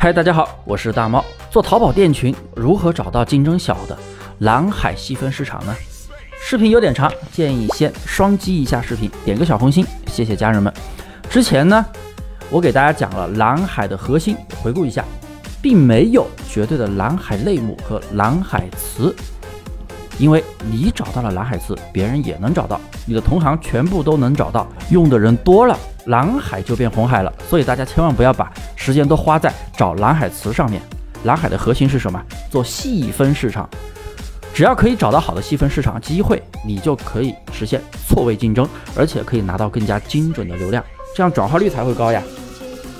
嗨，大家好，我是大猫。做淘宝店群，如何找到竞争小的蓝海细分市场呢？视频有点长，建议先双击一下视频，点个小红心，谢谢家人们。之前呢，我给大家讲了蓝海的核心，回顾一下，并没有绝对的蓝海类目和蓝海词，因为你找到了蓝海词，别人也能找到，你的同行全部都能找到，用的人多了。蓝海就变红海了，所以大家千万不要把时间都花在找蓝海词上面。蓝海的核心是什么？做细分市场，只要可以找到好的细分市场机会，你就可以实现错位竞争，而且可以拿到更加精准的流量，这样转化率才会高呀。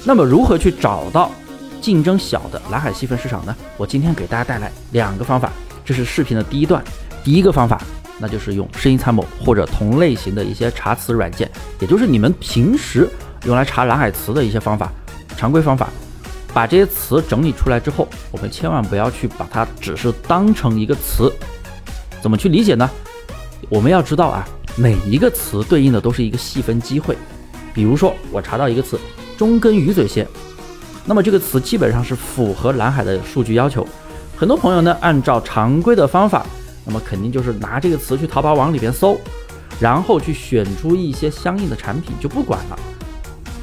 那么如何去找到竞争小的蓝海细分市场呢？我今天给大家带来两个方法，这是视频的第一段，第一个方法。那就是用声音参谋或者同类型的一些查词软件，也就是你们平时用来查蓝海词的一些方法，常规方法，把这些词整理出来之后，我们千万不要去把它只是当成一个词，怎么去理解呢？我们要知道啊，每一个词对应的都是一个细分机会。比如说我查到一个词中根鱼嘴蟹，那么这个词基本上是符合蓝海的数据要求，很多朋友呢按照常规的方法。那么肯定就是拿这个词去淘宝网里边搜，然后去选出一些相应的产品就不管了。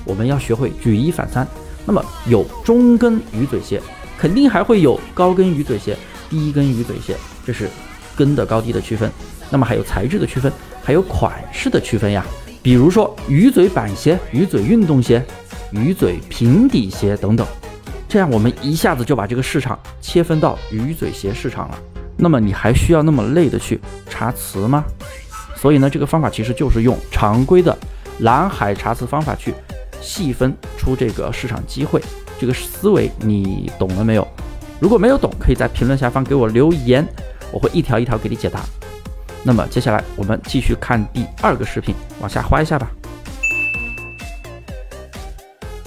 我们要学会举一反三。那么有中根鱼嘴蟹，肯定还会有高根鱼嘴蟹、低根鱼嘴蟹，这是根的高低的区分。那么还有材质的区分，还有款式的区分呀。比如说鱼嘴板鞋、鱼嘴运动鞋、鱼嘴平底鞋等等。这样我们一下子就把这个市场切分到鱼嘴鞋市场了。那么你还需要那么累的去查词吗？所以呢，这个方法其实就是用常规的蓝海查词方法去细分出这个市场机会。这个思维你懂了没有？如果没有懂，可以在评论下方给我留言，我会一条一条给你解答。那么接下来我们继续看第二个视频，往下滑一下吧。